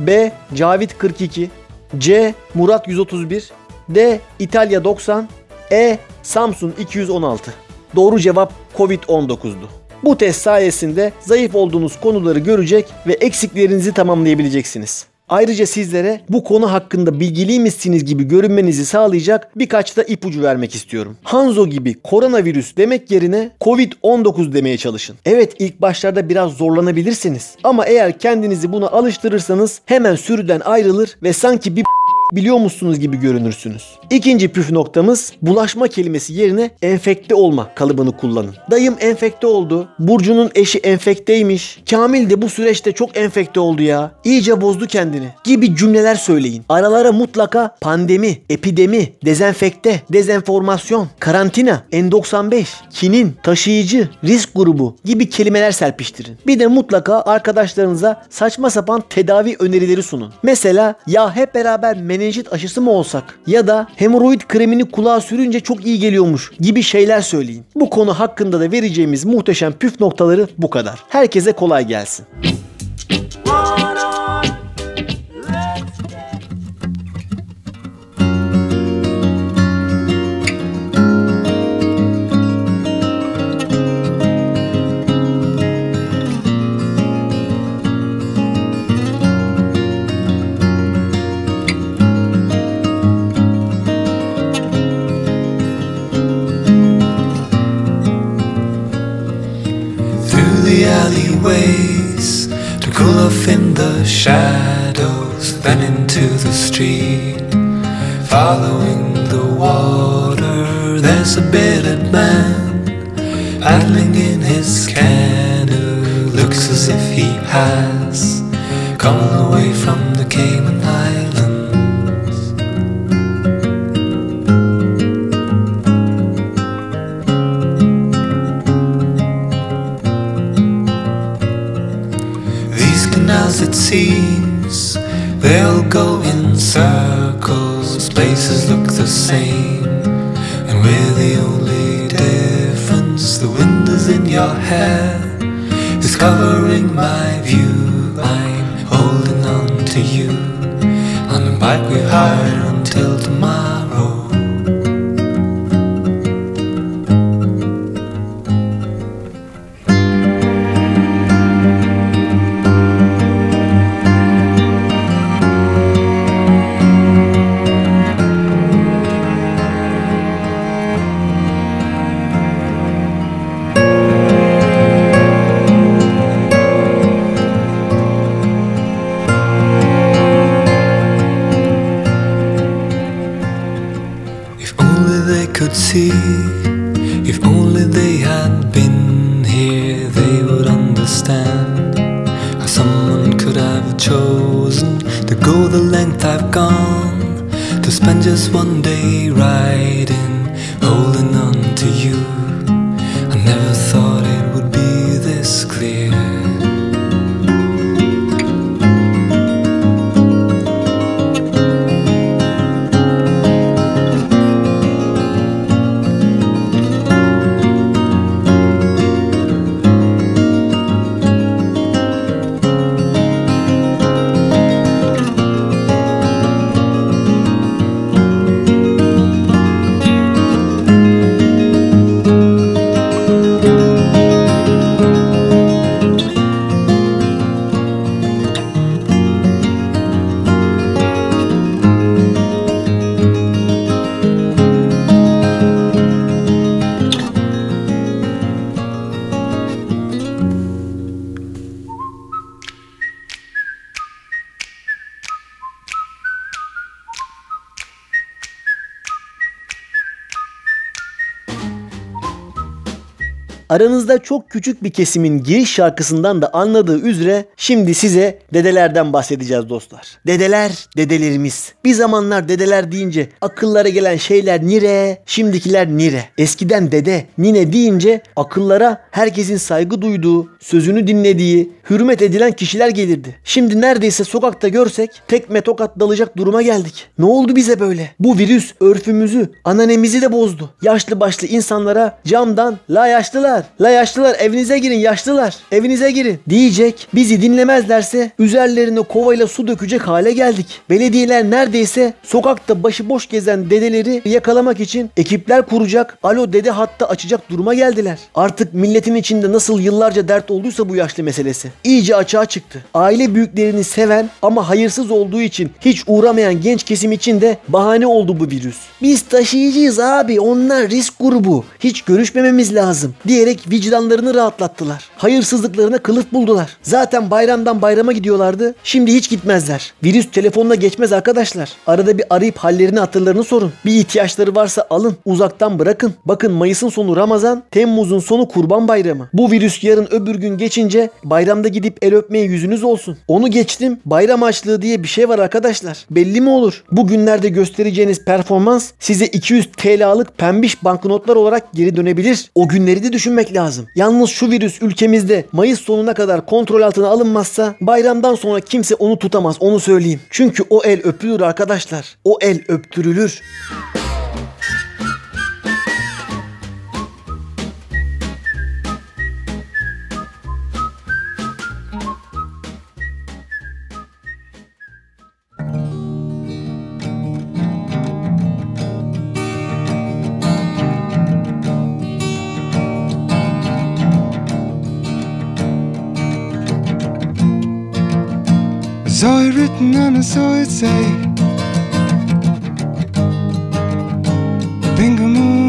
Speaker 2: B. Cavit 42 C. Murat 131 D. İtalya 90 E. Samsun 216 Doğru cevap Covid-19'du. Bu test sayesinde zayıf olduğunuz konuları görecek ve eksiklerinizi tamamlayabileceksiniz. Ayrıca sizlere bu konu hakkında bilgiliymişsiniz gibi görünmenizi sağlayacak birkaç da ipucu vermek istiyorum. Hanzo gibi koronavirüs demek yerine Covid-19 demeye çalışın. Evet ilk başlarda biraz zorlanabilirsiniz ama eğer kendinizi buna alıştırırsanız hemen sürüden ayrılır ve sanki bir biliyormuşsunuz gibi görünürsünüz. İkinci püf noktamız bulaşma kelimesi yerine enfekte olma kalıbını kullanın. Dayım enfekte oldu. Burcu'nun eşi enfekteymiş. Kamil de bu süreçte çok enfekte oldu ya. İyice bozdu kendini gibi cümleler söyleyin. Aralara mutlaka pandemi, epidemi, dezenfekte, dezenformasyon, karantina, N95, kinin, taşıyıcı, risk grubu gibi kelimeler serpiştirin. Bir de mutlaka arkadaşlarınıza saçma sapan tedavi önerileri sunun. Mesela ya hep beraber menene menenjit aşısı mı olsak? Ya da hemoroid kremini kulağa sürünce çok iyi geliyormuş gibi şeyler söyleyin. Bu konu hakkında da vereceğimiz muhteşem püf noktaları bu kadar. Herkese kolay gelsin.
Speaker 7: Shadows, then into the street. Following the water, there's a bearded man paddling in his canoe. Looks as if he has come all the way from the Cayman Islands. It seems, they'll go in circles. Places look the same, and we're the only difference. The wind is in your hair, is covering my view. I'm holding on to you on the bike we hired
Speaker 2: Aranızda çok küçük bir kesimin giriş şarkısından da anladığı üzere şimdi size dedelerden bahsedeceğiz dostlar. Dedeler, dedelerimiz. Bir zamanlar dedeler deyince akıllara gelen şeyler nire, şimdikiler nire. Eskiden dede, nine deyince akıllara herkesin saygı duyduğu, sözünü dinlediği, hürmet edilen kişiler gelirdi. Şimdi neredeyse sokakta görsek tekme tokat dalacak duruma geldik. Ne oldu bize böyle? Bu virüs örfümüzü, ananemizi de bozdu. Yaşlı başlı insanlara camdan la yaşlılar, la yaşlılar evinize girin yaşlılar, evinize girin diyecek. Bizi dinlemezlerse üzerlerine kovayla su dökecek hale geldik. Belediyeler neredeyse sokakta başıboş gezen dedeleri yakalamak için ekipler kuracak, alo dede hatta açacak duruma geldiler. Artık milletin içinde nasıl yıllarca dert olduysa bu yaşlı meselesi. iyice açığa çıktı. Aile büyüklerini seven ama hayırsız olduğu için hiç uğramayan genç kesim için de bahane oldu bu virüs. Biz taşıyıcıyız abi onlar risk grubu. Hiç görüşmememiz lazım diyerek vicdanlarını rahatlattılar. Hayırsızlıklarına kılıf buldular. Zaten bayramdan bayrama gidiyorlardı. Şimdi hiç gitmezler. Virüs telefonla geçmez arkadaşlar. Arada bir arayıp hallerini hatırlarını sorun. Bir ihtiyaçları varsa alın. Uzaktan bırakın. Bakın Mayıs'ın sonu Ramazan, Temmuz'un sonu Kurban Bayramı. Bu virüs yarın öbür gün geçince bayramda gidip el öpmeye yüzünüz olsun. Onu geçtim. Bayram açlığı diye bir şey var arkadaşlar. Belli mi olur? Bu günlerde göstereceğiniz performans size 200 TL'lık pembiş banknotlar olarak geri dönebilir. O günleri de düşünmek lazım. Yalnız şu virüs ülkemizde Mayıs sonuna kadar kontrol altına alınmazsa bayramdan sonra kimse onu tutamaz onu söyleyeyim. Çünkü o el öpülür arkadaşlar. O el öptürülür.
Speaker 8: Saw it written and I saw it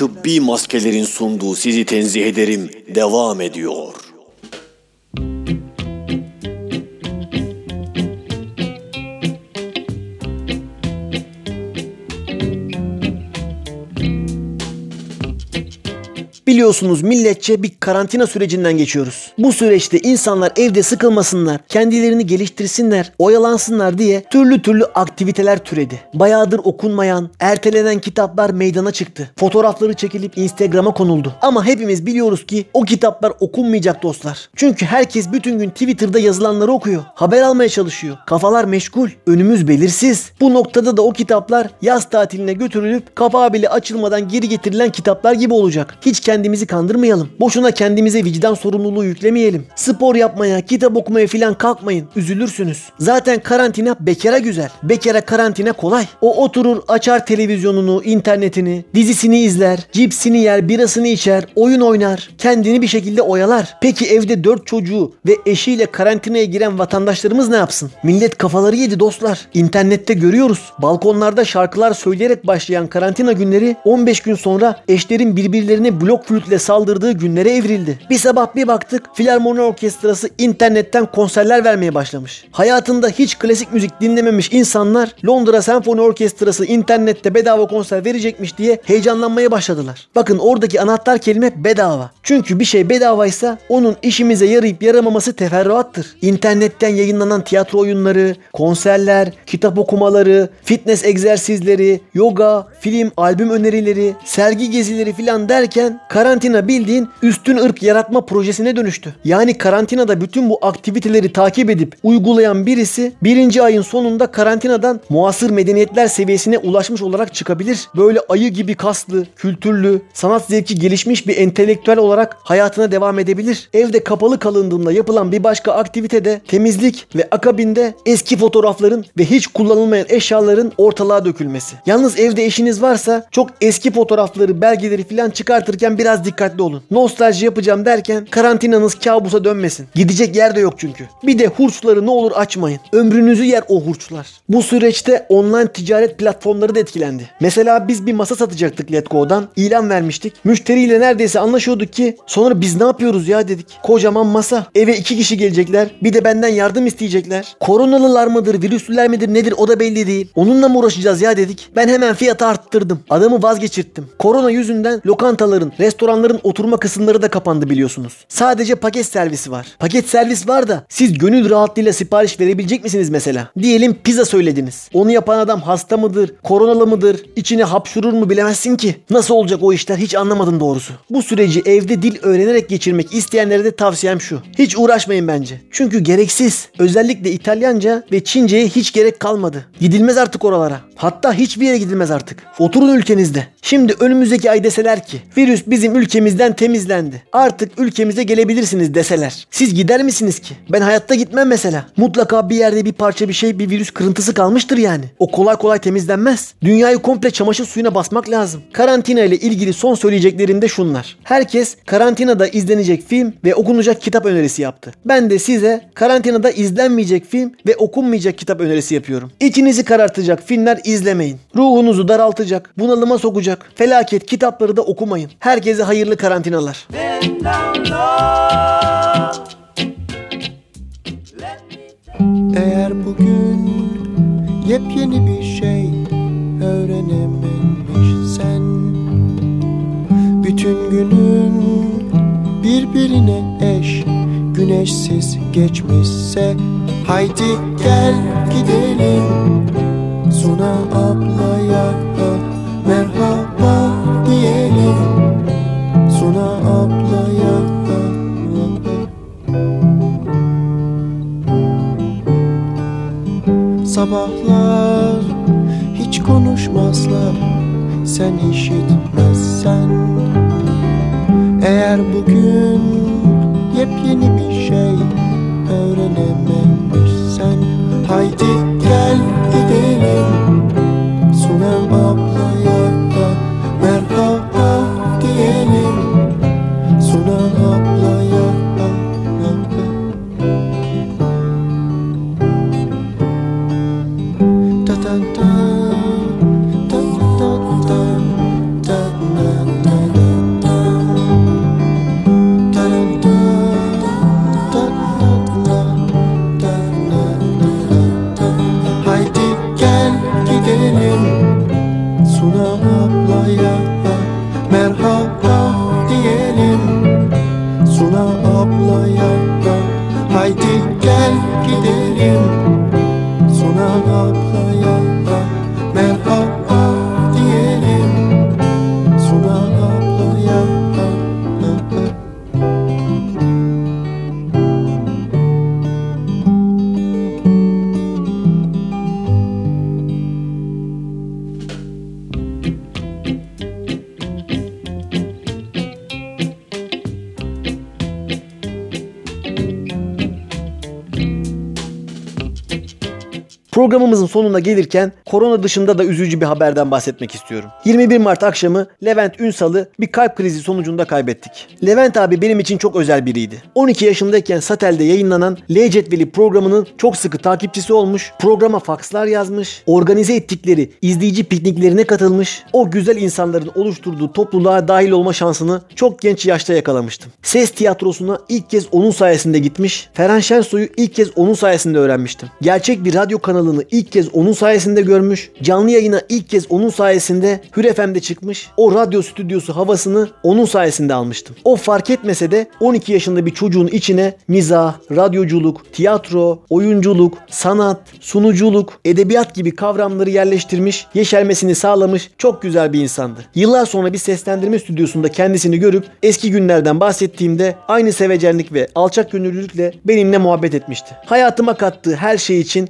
Speaker 2: tıbbi maskelerin sunduğu sizi tenzih ederim devam ediyor. Biliyorsunuz milletçe bir karantina sürecinden geçiyoruz. Bu süreçte insanlar evde sıkılmasınlar, kendilerini geliştirsinler, oyalansınlar diye türlü türlü aktiviteler türedi. Bayağıdır okunmayan, ertelenen kitaplar meydana çıktı. Fotoğrafları çekilip Instagram'a konuldu. Ama hepimiz biliyoruz ki o kitaplar okunmayacak dostlar. Çünkü herkes bütün gün Twitter'da yazılanları okuyor. Haber almaya çalışıyor. Kafalar meşgul. Önümüz belirsiz. Bu noktada da o kitaplar yaz tatiline götürülüp kapağı bile açılmadan geri getirilen kitaplar gibi olacak. Hiç kendimizi kandırmayalım. Boşuna kendimize vicdan sorumluluğu yüklemeyelim. Spor yapmaya, kitap okumaya filan kalkmayın. Üzülürsünüz. Zaten karantina bekara güzel. Bekara karantina kolay. O oturur açar televizyonunu, internetini, dizisini izler, cipsini yer, birasını içer, oyun oynar. Kendini bir şekilde oyalar. Peki evde dört çocuğu ve eşiyle karantinaya giren vatandaşlarımız ne yapsın? Millet kafaları yedi dostlar. İnternette görüyoruz. Balkonlarda şarkılar söyleyerek başlayan karantina günleri 15 gün sonra eşlerin birbirlerine blok flütle saldırdığı günlere evrildi. Bir sabah bir baktık Filarmoni Orkestrası internetten konserler vermeye başlamış. Hayatında hiç klasik müzik dinlememiş insanlar Londra Senfoni Orkestrası internette bedava konser verecekmiş diye heyecanlanmaya başladılar. Bakın oradaki anahtar kelime bedava. Çünkü bir şey bedavaysa onun işimize yarayıp yaramaması teferruattır. İnternetten yayınlanan tiyatro oyunları, konserler, kitap okumaları, fitness egzersizleri, yoga, film, albüm önerileri, sergi gezileri filan derken karantina bildiğin üstün ırk yaratma projesine dönüştü. Yani karantinada bütün bu aktiviteleri takip edip uygulayan birisi birinci ayın sonunda karantinadan muasır medeniyetler seviyesine ulaşmış olarak çıkabilir. Böyle ayı gibi kaslı, kültürlü, sanat zevki gelişmiş bir entelektüel olarak hayatına devam edebilir. Evde kapalı kalındığında yapılan bir başka aktivite de temizlik ve akabinde eski fotoğrafların ve hiç kullanılmayan eşyaların ortalığa dökülmesi. Yalnız evde eşiniz varsa çok eski fotoğrafları, belgeleri filan çıkartırken biraz Biraz dikkatli olun. Nostalji yapacağım derken karantinanız kabusa dönmesin. Gidecek yer de yok çünkü. Bir de hurçları ne olur açmayın. Ömrünüzü yer o hurçlar. Bu süreçte online ticaret platformları da etkilendi. Mesela biz bir masa satacaktık Letgo'dan. İlan vermiştik. Müşteriyle neredeyse anlaşıyorduk ki sonra biz ne yapıyoruz ya dedik. Kocaman masa. Eve iki kişi gelecekler. Bir de benden yardım isteyecekler. Koronalılar mıdır, virüslüler midir nedir o da belli değil. Onunla mı uğraşacağız ya dedik. Ben hemen fiyatı arttırdım. Adamı vazgeçirttim. Korona yüzünden lokantaların, restoranların oturma kısımları da kapandı biliyorsunuz. Sadece paket servisi var. Paket servis var da siz gönül rahatlığıyla sipariş verebilecek misiniz mesela? Diyelim pizza söylediniz. Onu yapan adam hasta mıdır, koronalı mıdır, içine hapşurur mu bilemezsin ki. Nasıl olacak o işler hiç anlamadım doğrusu. Bu süreci evde dil öğrenerek geçirmek isteyenlere de tavsiyem şu. Hiç uğraşmayın bence. Çünkü gereksiz. Özellikle İtalyanca ve Çince'ye hiç gerek kalmadı. Gidilmez artık oralara. Hatta hiçbir yere gidilmez artık. Oturun ülkenizde. Şimdi önümüzdeki ay deseler ki virüs bizim ülkemizden temizlendi. Artık ülkemize gelebilirsiniz deseler. Siz gider misiniz ki? Ben hayatta gitmem mesela. Mutlaka bir yerde bir parça bir şey bir virüs kırıntısı kalmıştır yani. O kolay kolay temizlenmez. Dünyayı komple çamaşır suyuna basmak lazım. Karantina ile ilgili son söyleyeceklerim de şunlar. Herkes karantinada izlenecek film ve okunacak kitap önerisi yaptı. Ben de size karantinada izlenmeyecek film ve okunmayacak kitap önerisi yapıyorum. İçinizi karartacak filmler izlemeyin. Ruhunuzu daraltacak, bunalıma sokacak, felaket kitapları da okumayın. Herkese hayırlı karantinalar.
Speaker 6: Eğer bugün yepyeni bir şey öğrenememişsen Bütün günün birbirine eş güneşsiz geçmişse Haydi gel gidelim Suna ablaya Sabahlar hiç konuşmazlar. Sen işitmezsen Eğer bugün yepyeni bir şey öğrenememişsen Haydi
Speaker 2: Programımızın sonuna gelirken korona dışında da üzücü bir haberden bahsetmek istiyorum. 21 Mart akşamı Levent Ünsal'ı bir kalp krizi sonucunda kaybettik. Levent abi benim için çok özel biriydi. 12 yaşındayken Satel'de yayınlanan L programının çok sıkı takipçisi olmuş, programa fakslar yazmış, organize ettikleri izleyici pikniklerine katılmış, o güzel insanların oluşturduğu topluluğa dahil olma şansını çok genç yaşta yakalamıştım. Ses tiyatrosuna ilk kez onun sayesinde gitmiş, Ferhan Şensoy'u ilk kez onun sayesinde öğrenmiştim. Gerçek bir radyo kanalını ilk kez onun sayesinde görmüş, canlı yayına ilk kez onun sayesinde Hür FM'de çıkmış, o radyo stüdyosu havasını onun sayesinde almıştım. O fark etmese de 12 yaşında bir çocuğun içine mizah, radyoculuk, tiyatro, oyunculuk, sanat, sunuculuk, edebiyat gibi kavramları yerleştirmiş, yeşermesini sağlamış çok güzel bir insandı. Yıllar sonra bir seslendirme stüdyosunda kendisini görüp eski günlerden bahsettiğimde aynı sevecenlik ve alçak gönüllülükle benimle muhabbet etmişti. Hayatıma kattığı her şey için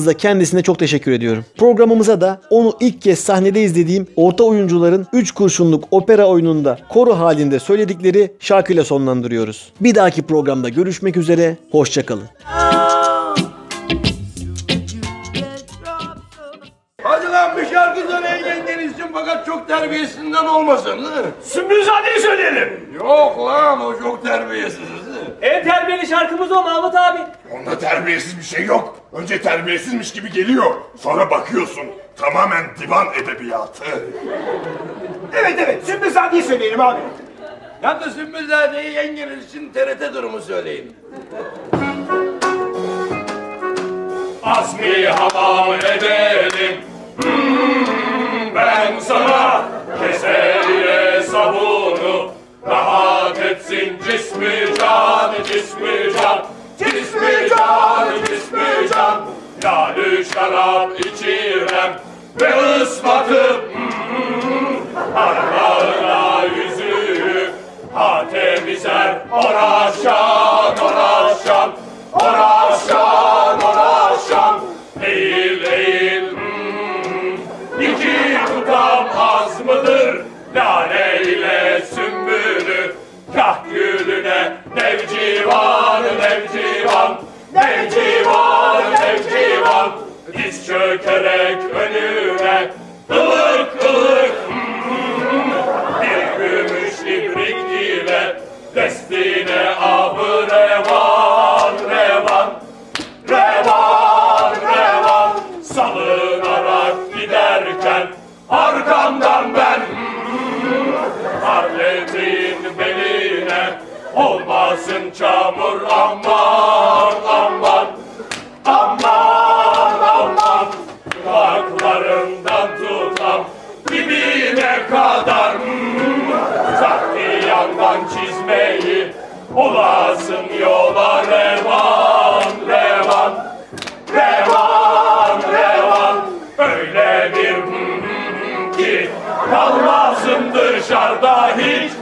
Speaker 2: huzurlarınızda kendisine çok teşekkür ediyorum. Programımıza da onu ilk kez sahnede izlediğim orta oyuncuların 3 kurşunluk opera oyununda koro halinde söyledikleri şarkıyla sonlandırıyoruz. Bir dahaki programda görüşmek üzere, hoşçakalın.
Speaker 9: Hadi lan bir şarkı söyleyin
Speaker 10: söyleyelim fakat çok terbiyesizinden olmasın.
Speaker 11: Sümbülzade'yi söyleyelim.
Speaker 10: Yok lan o çok terbiyesiz.
Speaker 11: En terbiyeli şarkımız o Mahmut abi.
Speaker 12: Onda terbiyesiz bir şey yok. Önce terbiyesizmiş gibi geliyor. Sonra bakıyorsun. Tamamen divan edebiyatı.
Speaker 11: Evet evet Sümbülzade'yi söyleyelim abi.
Speaker 10: Yalnız Sümbülzade'yi yengeniz için TRT durumu söyleyin.
Speaker 9: Azmi hamam edelim Ben sana keser ile sabunu Rahat etsin cismi can cismi can Cismi can cismi can. Lalü şarap içirem Ve ıslatıp hmm, Armağına yüzüğü Ha temizler Kah gülüne nevcivan nevcivan. Nevcivan nevcivan. Diz çökerek önüne ılık ılık Bir gümüş ibrik ile Destine ahı Olmasın çamur aman aman. Aman aman. Kulaklarından tutam Dibine kadar. Takti yandan çizmeyi Olasın yola revan revan. Revan revan. Öyle bir hmm ki Kalmazsın dışarıda hiç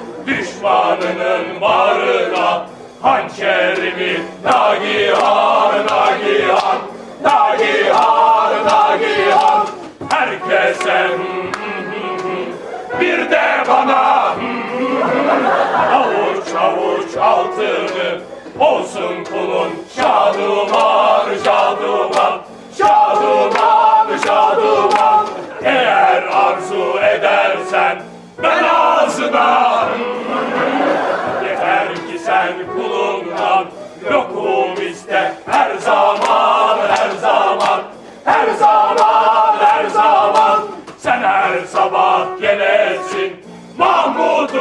Speaker 9: Düşmanının bağrına. Hançerimi Nagihan Nagihan Nagihan Nagihan. Herkese hmm, bir de bana hmm, avuç avuç altını olsun kulun şaduman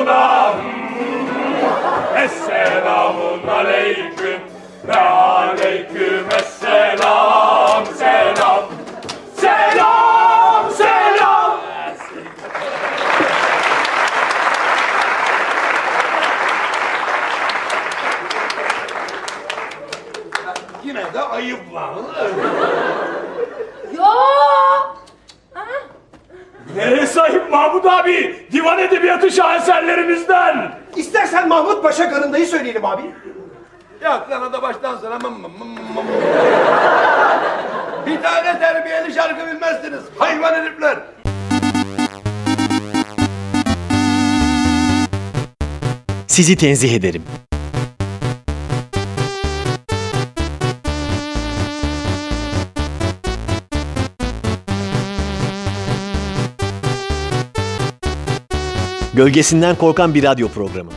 Speaker 9: Mahmud'una Esselamun aleyküm ve aleyküm esselam
Speaker 11: Neresi ayıp Mahmut abi? Divan edebiyatı şaheserlerimizden.
Speaker 13: İstersen Mahmut Paşa Garında'yı söyleyelim abi.
Speaker 10: Yok lan o da baştan sonra mım mım mım mım. Bir tane terbiyeli şarkı bilmezsiniz. Hayvan herifler.
Speaker 2: Sizi tenzih ederim. Gölgesinden korkan bir radyo programı.